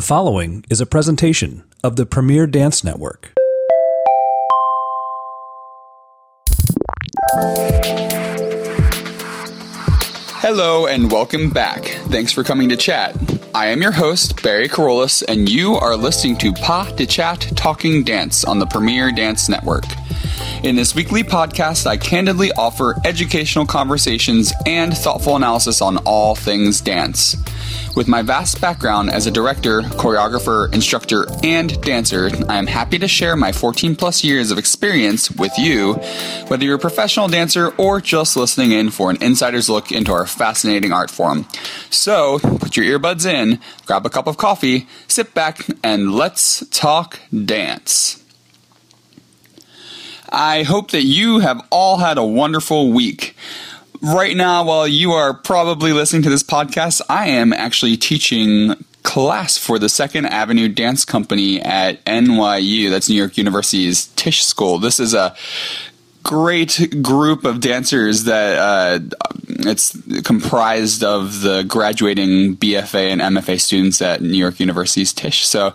The following is a presentation of the Premier Dance Network. Hello and welcome back. Thanks for coming to chat. I am your host, Barry Kerollis, and you are listening to Pas de Chat Talking Dance on the Premier Dance Network. In this weekly podcast, I candidly offer educational conversations and thoughtful analysis on all things dance. With my vast background as a director, choreographer, instructor, and dancer, I am happy to share my 14 plus years of experience with you, whether you're a professional dancer or just listening in for an insider's look into our fascinating art form. So, put your earbuds in, grab a cup of coffee, sit back, and let's talk dance. I hope that you have all had a wonderful week right now, while you are probably listening to this podcast, I am actually teaching class for the Second Avenue Dance Company at NYU. That's New York University's Tisch School. This is a great group of dancers that uh, it's comprised of the graduating BFA and MFA students at New York University's Tisch. So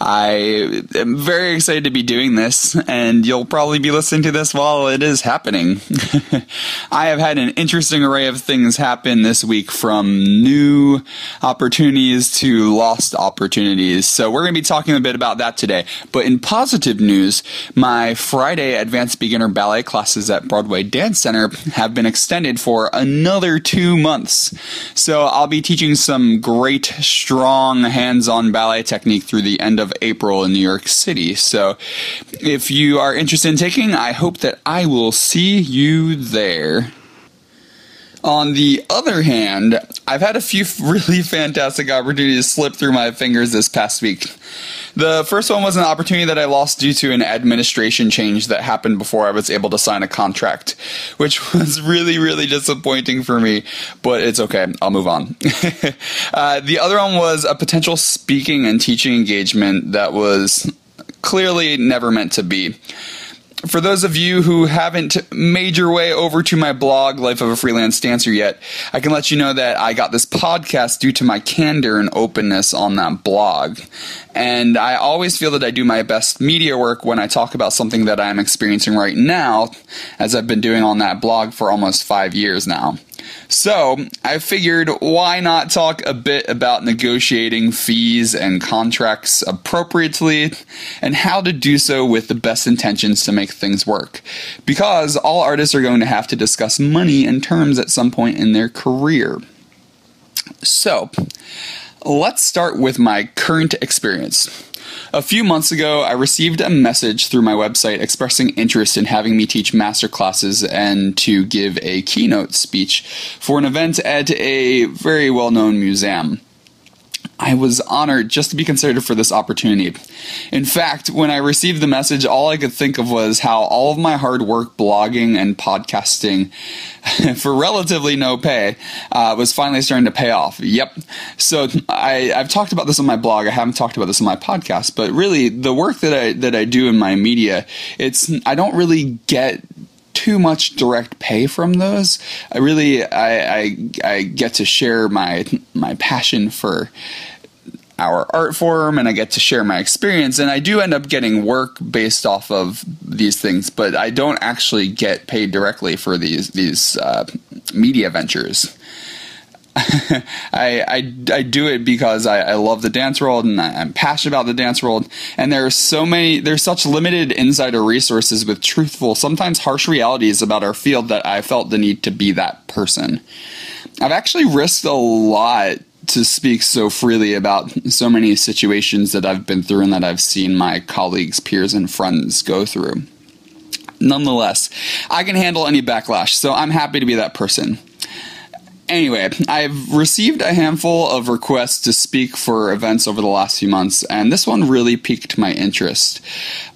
I am very excited to be doing this, and you'll probably be listening to this while it is happening. I have had an interesting array of things happen this week from new opportunities to lost opportunities. So we're going to be talking a bit about that today. But in positive news, my Friday advanced beginner ballet classes at Broadway Dance Center have been extended for another two months. So I'll be teaching some great, strong hands on ballet technique through the end of April in New York City. So if you are interested in taking, I hope that I will see you there. On the other hand, I've had a few really fantastic opportunities slip through my fingers this past week. The first one was an opportunity that I lost due to an administration change that happened before I was able to sign a contract, which was really, really disappointing for me, but it's okay. I'll move on. uh, the other one was a potential speaking and teaching engagement that was clearly never meant to be for those of you who haven't made your way over to my blog, Life of a Freelance Dancer, yet, I can let you know that I got this podcast due to my candor and openness on that blog. And I always feel that I do my best media work when I talk about something that I'm experiencing right now, as I've been doing on that blog for almost five years now. So I figured why not talk a bit about negotiating fees and contracts appropriately and how to do so with the best intentions to make things work. Because all artists are going to have to discuss money and terms at some point in their career. So, let's start with my current experience. A few months ago, I received a message through my website expressing interest in having me teach master classes and to give a keynote speech for an event at a very well known museum. I was honored just to be considered for this opportunity. In fact, when I received the message, all I could think of was how all of my hard work blogging and podcasting for relatively no pay uh, was finally starting to pay off. Yep. So I, I've talked about this on my blog. I haven't talked about this on my podcast, but really the work that I that I do in my media, it's I don't really get too much direct pay from those. I really I, I, I get to share my my passion for our art form and I get to share my experience and I do end up getting work based off of these things but I don't actually get paid directly for these these uh, media ventures I, I, I do it because I, I love the dance world and I, am passionate about the dance world. And there are so many, there's such limited insider resources with truthful, sometimes harsh realities about our field that I felt the need to be that person. I've actually risked a lot to speak so freely about so many situations that I've been through and that I've seen my colleagues, peers, and friends go through. Nonetheless, I can handle any backlash, so I'm happy to be that person. Anyway, I've received a handful of requests to speak for events over the last few months, and this one really piqued my interest.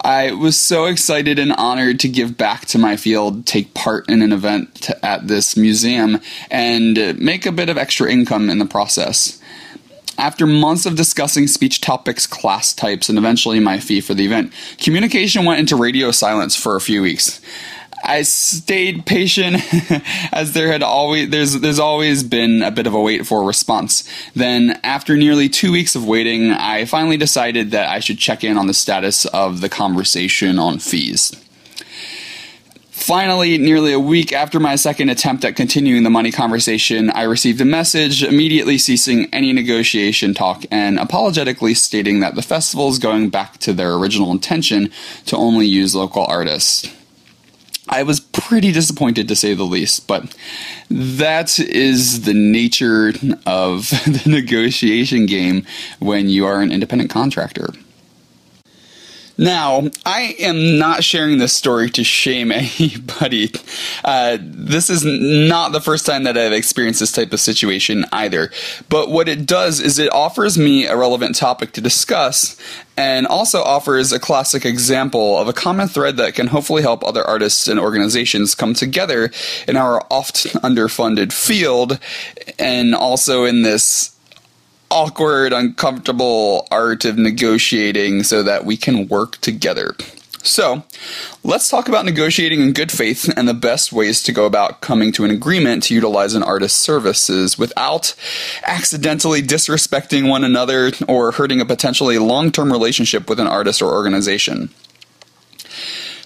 I was so excited and honored to give back to my field, take part in an event at this museum, and make a bit of extra income in the process. After months of discussing speech topics, class types, and eventually my fee for the event, communication went into radio silence for a few weeks. I stayed patient as there had always there's there's always been a bit of a wait for a response. Then after nearly 2 weeks of waiting, I finally decided that I should check in on the status of the conversation on fees. Finally, nearly a week after my second attempt at continuing the money conversation, I received a message immediately ceasing any negotiation talk and apologetically stating that the festival is going back to their original intention to only use local artists. I was pretty disappointed to say the least, but that is the nature of the negotiation game when you are an independent contractor. Now, I am not sharing this story to shame anybody. Uh, this is not the first time that I've experienced this type of situation either. But what it does is it offers me a relevant topic to discuss and also offers a classic example of a common thread that can hopefully help other artists and organizations come together in our oft underfunded field and also in this awkward, uncomfortable art of negotiating so that we can work together. So, let's talk about negotiating in good faith and the best ways to go about coming to an agreement to utilize an artist's services without accidentally disrespecting one another or hurting a potentially long term relationship with an artist or organization.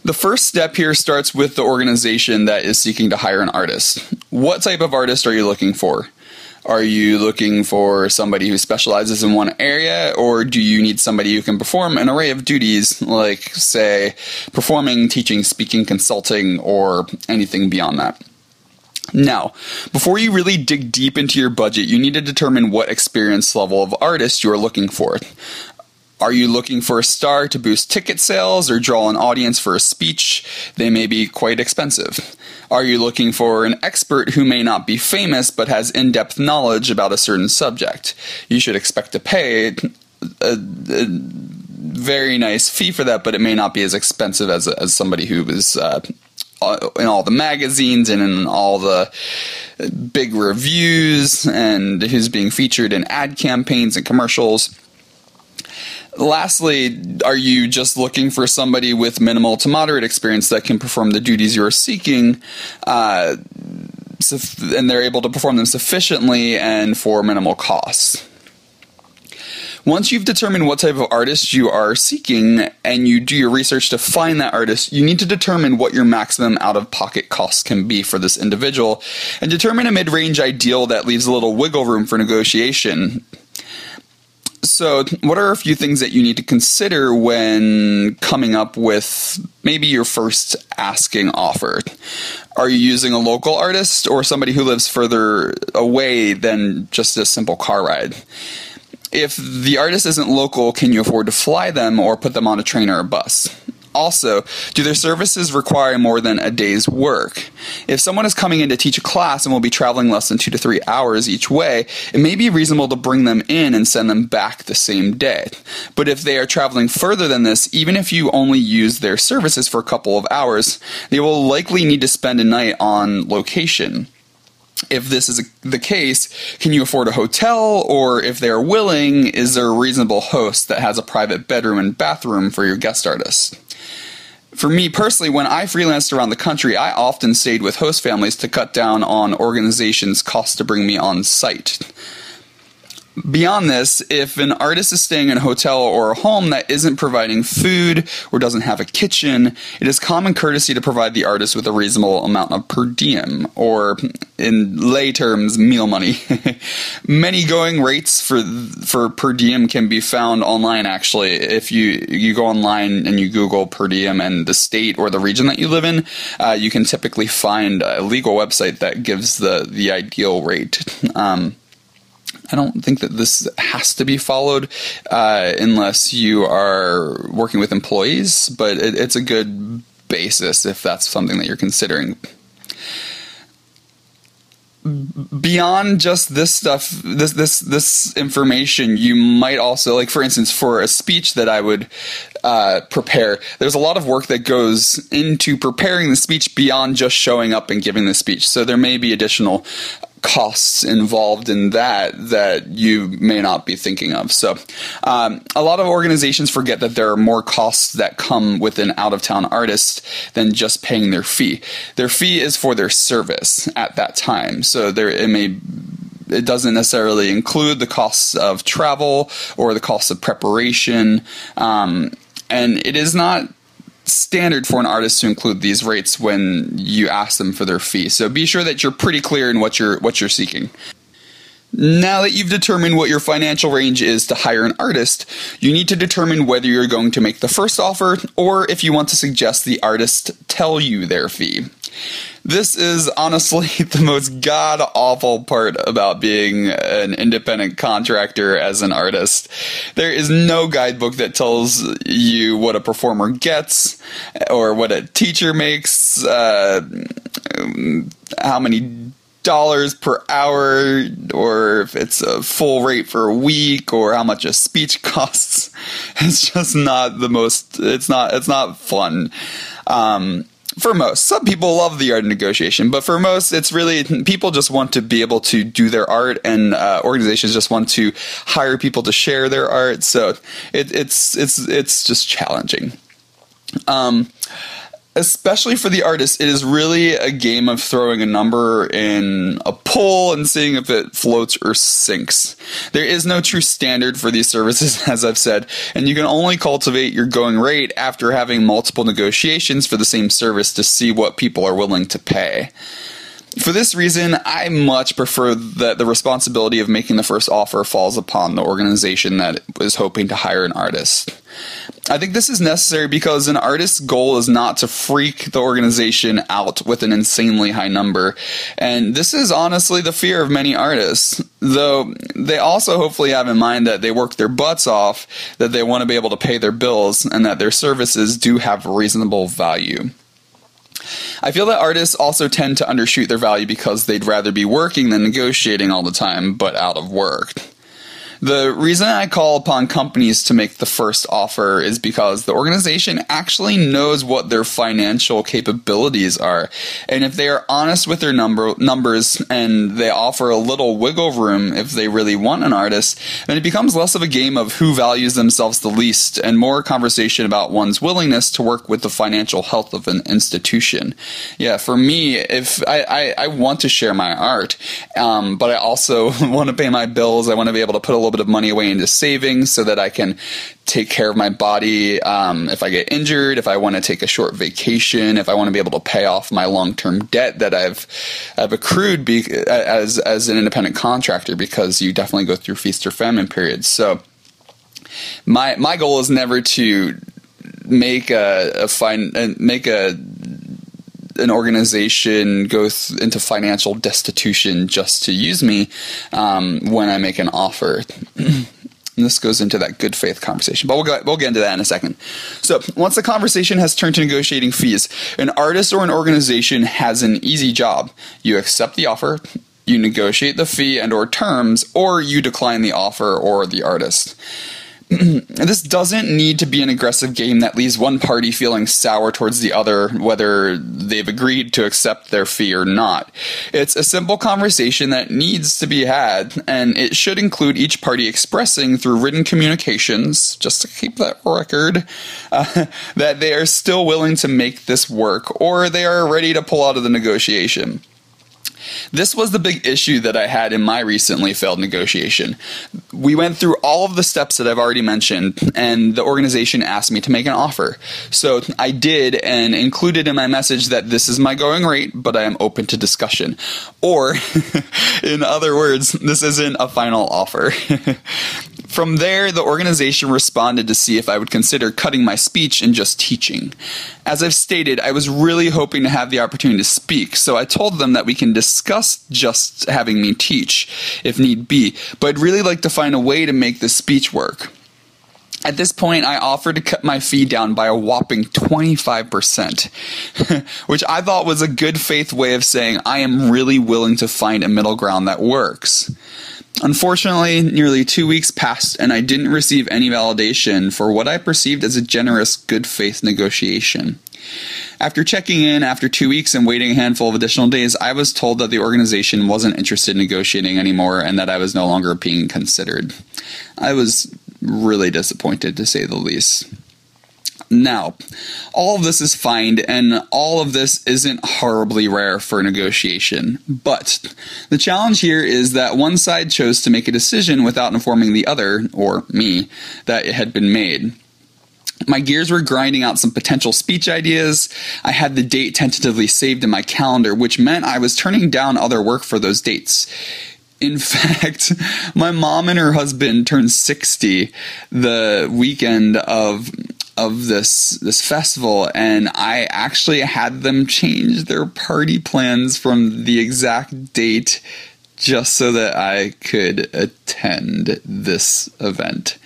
The first step here starts with the organization that is seeking to hire an artist. What type of artist are you looking for? Are you looking for somebody who specializes in one area, or do you need somebody who can perform an array of duties, like, say, performing, teaching, speaking, consulting, or anything beyond that? Now, before you really dig deep into your budget, you need to determine what experience level of artist you are looking for. Are you looking for a star to boost ticket sales or draw an audience for a speech? They may be quite expensive. Are you looking for an expert who may not be famous but has in depth knowledge about a certain subject? You should expect to pay a, a, very nice fee for that, but it may not be as expensive as, as somebody who was. Uh, in all the magazines and in all the big reviews and who's being featured in ad campaigns and commercials. Lastly, are you just looking for somebody with minimal to moderate experience that can perform the duties you're seeking? Uh, and they're able to perform them sufficiently and for minimal costs. Once you've determined what type of artist you are seeking and you do your research to find that artist, you need to determine what your maximum out of pocket costs can be for this individual and determine a mid range ideal that leaves a little wiggle room for negotiation. So, what are a few things that you need to consider when coming up with maybe your first asking offer? Are you using a local artist or somebody who lives further away than just a simple car ride? If the artist isn't local, can you afford to fly them or put them on a train or a bus? Also, do their services require more than a day's work? If someone is coming in to teach a class and will be traveling less than two to three hours each way, it may be reasonable to bring them in and send them back the same day. But if they are traveling further than this, even if you only use their services for a couple of hours, they will likely need to spend a night on location if this is the case, can you afford a hotel? Or if they're willing, is there a reasonable host that has a private bedroom and bathroom for your guest artist? For me personally, when I freelanced around the country, I often stayed with host families to cut down on organizations' costs to bring me on site. Beyond this, if an artist is staying in a hotel or a home that isn't providing food or doesn't have a kitchen, it is common courtesy to provide the artist with a reasonable amount of per diem, or in lay terms, meal money. Many going rates for for per diem can be found online. Actually, if you you go online and you Google per diem and the state or the region that you live in, uh, you can typically find a legal website that gives the the ideal rate. Um, I don't think that this has to be followed uh, unless you are working with employees, but it, it's a good basis if that's something that you're considering. Beyond just this stuff, this this this information, you might also like, for instance, for a speech that I would uh, prepare. There's a lot of work that goes into preparing the speech beyond just showing up and giving the speech. So there may be additional costs involved in that that you may not be thinking of. So, um, a lot of organizations forget that there are more costs that come with an out of town artist than just paying their fee. Their fee is for their service at that time. So there it may it doesn't necessarily include the costs of travel or the costs of preparation. Um, and it is not standard for an artist to include these rates when you ask them for their fee. So be sure that you're pretty clear in what you're what you're seeking. Now that you've determined what your financial range is to hire an artist, you need to determine whether you're going to make the first offer or if you want to suggest the artist tell you their fee. This is honestly the most god awful part about being an independent contractor as an artist. There is no guidebook that tells you what a performer gets or what a teacher makes, uh, how many dollars per hour or if it's a full rate for a week or how much a speech costs it's just not the most it's not it's not fun um, for most. Some people love the art of negotiation, but for most, it's really people just want to be able to do their art, and uh, organizations just want to hire people to share their art. So it, it's it's it's just challenging. Um, especially for the artist, it is really a game of throwing a number in a pool and seeing if it floats or sinks. There is no true standard for these services, as I've said, and you can only cultivate your going rate after having multiple negotiations for the same service to see what people are willing to pay. For this reason, I much prefer that the responsibility of making the first offer falls upon the organization that is hoping to hire an artist. I think this is necessary because an artist's goal is not to freak the organization out with an insanely high number. And this is honestly the fear of many artists, though they also hopefully have in mind that they work their butts off, that they want to be able to pay their bills, and that their services do have reasonable value. I feel that artists also tend to undershoot their value because they'd rather be working than negotiating all the time, but out of work. The reason I call upon companies to make the first offer is because the organization actually knows what their financial capabilities are. And if they are honest with their number numbers and they offer a little wiggle room if they really want an artist, then it becomes less of a game of who values themselves the least and more conversation about one's willingness to work with the financial health of an institution. Yeah, for me, if I, I, I want to share my art, um, but I also want to pay my bills, I want to be able to put a little bit of money away into savings so that I can take care of my body um, if I get injured, if I want to take a short vacation, if I want to be able to pay off my long term debt that I've I've accrued be, as as an independent contractor because you definitely go through feast or famine periods. So my my goal is never to make a, a fine uh, make a an organization go th- into financial destitution just to use me um, when I make an offer. And this goes into that good faith conversation, but we'll, go, we'll get into that in a second. So, once the conversation has turned to negotiating fees, an artist or an organization has an easy job. You accept the offer, you negotiate the fee and or terms, or you decline the offer or the artist. this doesn't need to be an aggressive game that leaves one party feeling sour towards the other, whether they've agreed to accept their fee or not. It's a simple conversation that needs to be had, and it should include each party expressing through written communications, just to keep that record, uh, that they are still willing to make this work or they are ready to pull out of the negotiation. This was the big issue that I had in my recently failed negotiation. We went through all of the steps that I've already mentioned, and the organization asked me to make an offer. So I did and included in my message that this is my going rate, but I am open to discussion. Or, in other words, this isn't a final offer. From there, the organization responded to see if I would consider cutting my speech and just teaching. As I've stated, I was really hoping to have the opportunity to speak, so I told them that we can discuss just having me teach if need be, but I'd really like to find a way to make the speech work. At this point, I offered to cut my fee down by a whopping 25%, which I thought was a good faith way of saying I am really willing to find a middle ground that works. Unfortunately, nearly two weeks passed and I didn't receive any validation for what I perceived as a generous good faith negotiation. After checking in after two weeks and waiting a handful of additional days, I was told that the organization wasn't interested in negotiating anymore and that I was no longer being considered. I was really disappointed to say the least. Now, all of this is fine, and all of this isn't horribly rare for negotiation. But the challenge here is that one side chose to make a decision without informing the other, or me, that it had been made. My gears were grinding out some potential speech ideas. I had the date tentatively saved in my calendar, which meant I was turning down other work for those dates. In fact, my mom and her husband turned 60 the weekend of of this this festival and I actually had them change their party plans from the exact date just so that I could attend this event.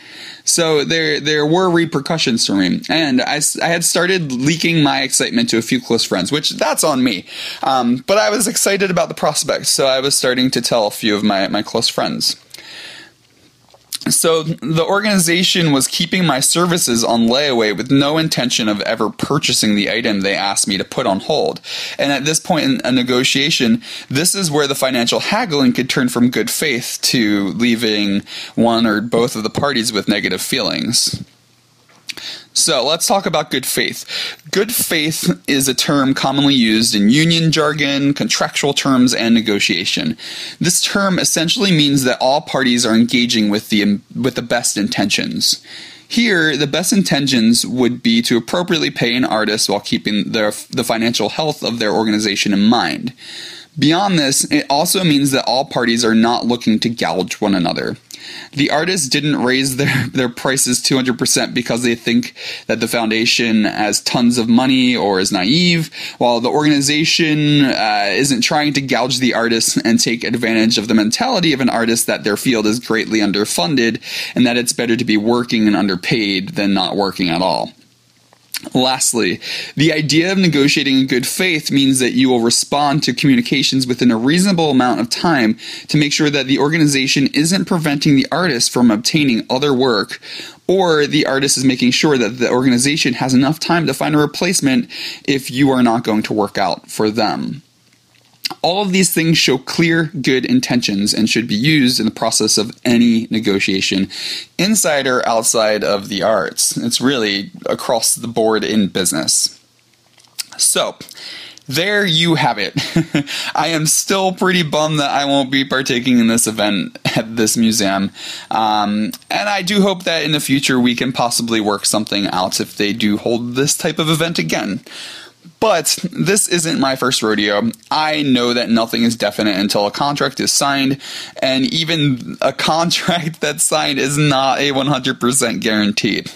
So there there were repercussions for me, and I, I had started leaking my excitement to a few close friends, which that's on me. Um, but I was excited about the prospect, so I was starting to tell a few of my my close friends. So the organization was keeping my services on layaway with no intention of ever purchasing the item they asked me to put on hold. And at this point in a negotiation, this is where the financial haggling could turn from good faith to leaving one or both of the parties with negative feelings. So let's talk about good faith. Good faith is a term commonly used in union jargon, contractual terms, and negotiation. This term essentially means that all parties are engaging with the with the best intentions. Here, the best intentions would be to appropriately pay an artist while keeping their, the financial health of their organization in mind. Beyond this, it also means that all parties are not looking to gouge one another. The artists didn't raise their, their prices 200% because they think that the foundation has tons of money or is naive, while the organization uh, isn't trying to gouge the artists and take advantage of the mentality of an artist that their field is greatly underfunded and that it's better to be working and underpaid than not working at all. Lastly, the idea of negotiating in good faith means that you will respond to communications within a reasonable amount of time to make sure that the organization isn't preventing the artist from obtaining other work or the artist is making sure that the organization has enough time to find a replacement if you are not going to work out for them. All of these things show clear good intentions and should be used in the process of any negotiation, inside or outside of the arts. It's really across the board in business. So, there you have it. I am still pretty bummed that I won't be partaking in this event at this museum. Um, and I do hope that in the future we can possibly work something out if they do hold this type of event again. But this isn't my first rodeo. I know that nothing is definite until a contract is signed, and even a contract that's signed is not a 100% guaranteed.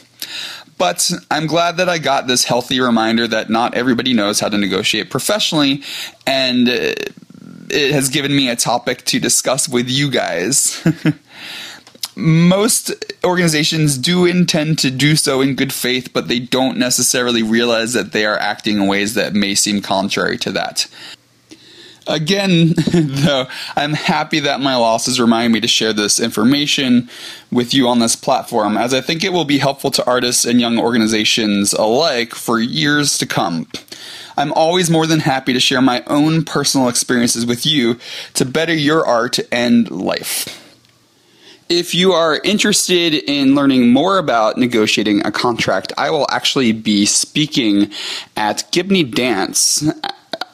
But I'm glad that I got this healthy reminder that not everybody knows how to negotiate professionally, and it has given me a topic to discuss with you guys. most organizations do intend to do so in good faith, but they don't necessarily realize that they are acting in ways that may seem contrary to that. Again, though, I'm happy that my losses remind me to share this information with you on this platform, as I think it will be helpful to artists and young organizations alike for years to come. I'm always more than happy to share my own personal experiences with you to better your art and life. If you are interested in learning more about negotiating a contract, I will actually be speaking at Gibney Dance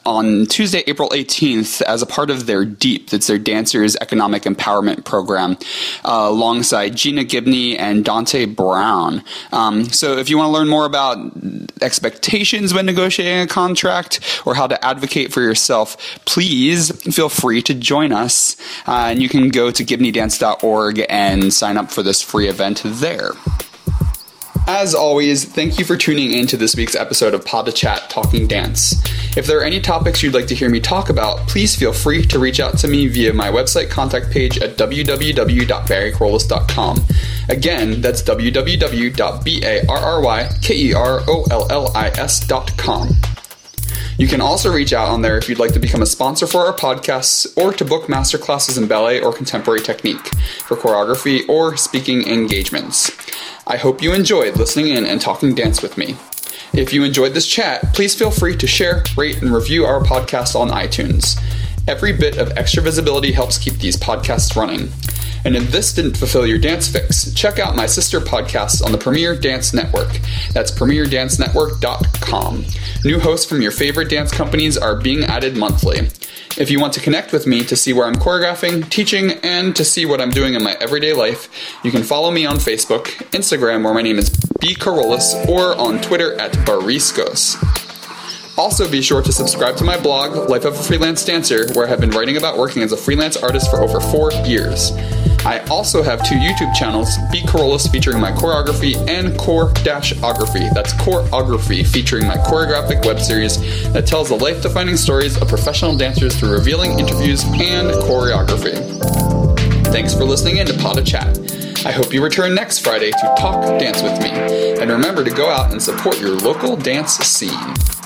on Tuesday, April 18th, as a part of their DEEP, that's their Dancers Economic Empowerment Program, uh, alongside Gina Gibney and Dante Brown. Um, so if you want to learn more about expectations when negotiating a contract or how to advocate for yourself, please feel free to join us. Uh, and you can go to gibneydance.org and sign up for this free event there. As always, thank you for tuning in to this week's episode of Pas de Chat Talking Dance. If there are any topics you'd like to hear me talk about, please feel free to reach out to me via my website contact page at www.barrykerollis.com. Again, that's www.barrykerollis.com. You can also reach out on there if you'd like to become a sponsor for our podcasts or to book masterclasses in ballet or contemporary technique for choreography or speaking engagements. I hope you enjoyed listening in and talking dance with me. If you enjoyed this chat, please feel free to share, rate, and review our podcast on iTunes. Every bit of extra visibility helps keep these podcasts running. And if this didn't fulfill your dance fix, check out my sister podcasts on the Premier Dance Network. That's premierdancenetwork.com. New hosts from your favorite dance companies are being added monthly. If you want to connect with me to see where I'm choreographing, teaching, and to see what I'm doing in my everyday life, you can follow me on Facebook, Instagram, where my name is B. Kerollis, or on Twitter at Bariscos. Also, be sure to subscribe to my blog, Life of a Freelance Dancer, where I have been writing about working as a freelance artist for over four years. I also have two YouTube channels, B Kerollis featuring my choreography and Core Dashography. That's choreography featuring my choreographic web series that tells the life defining stories of professional dancers through revealing interviews and choreography. Thanks for listening in to Pas de Chat. I hope you return next Friday to talk dance with me. And remember to go out and support your local dance scene.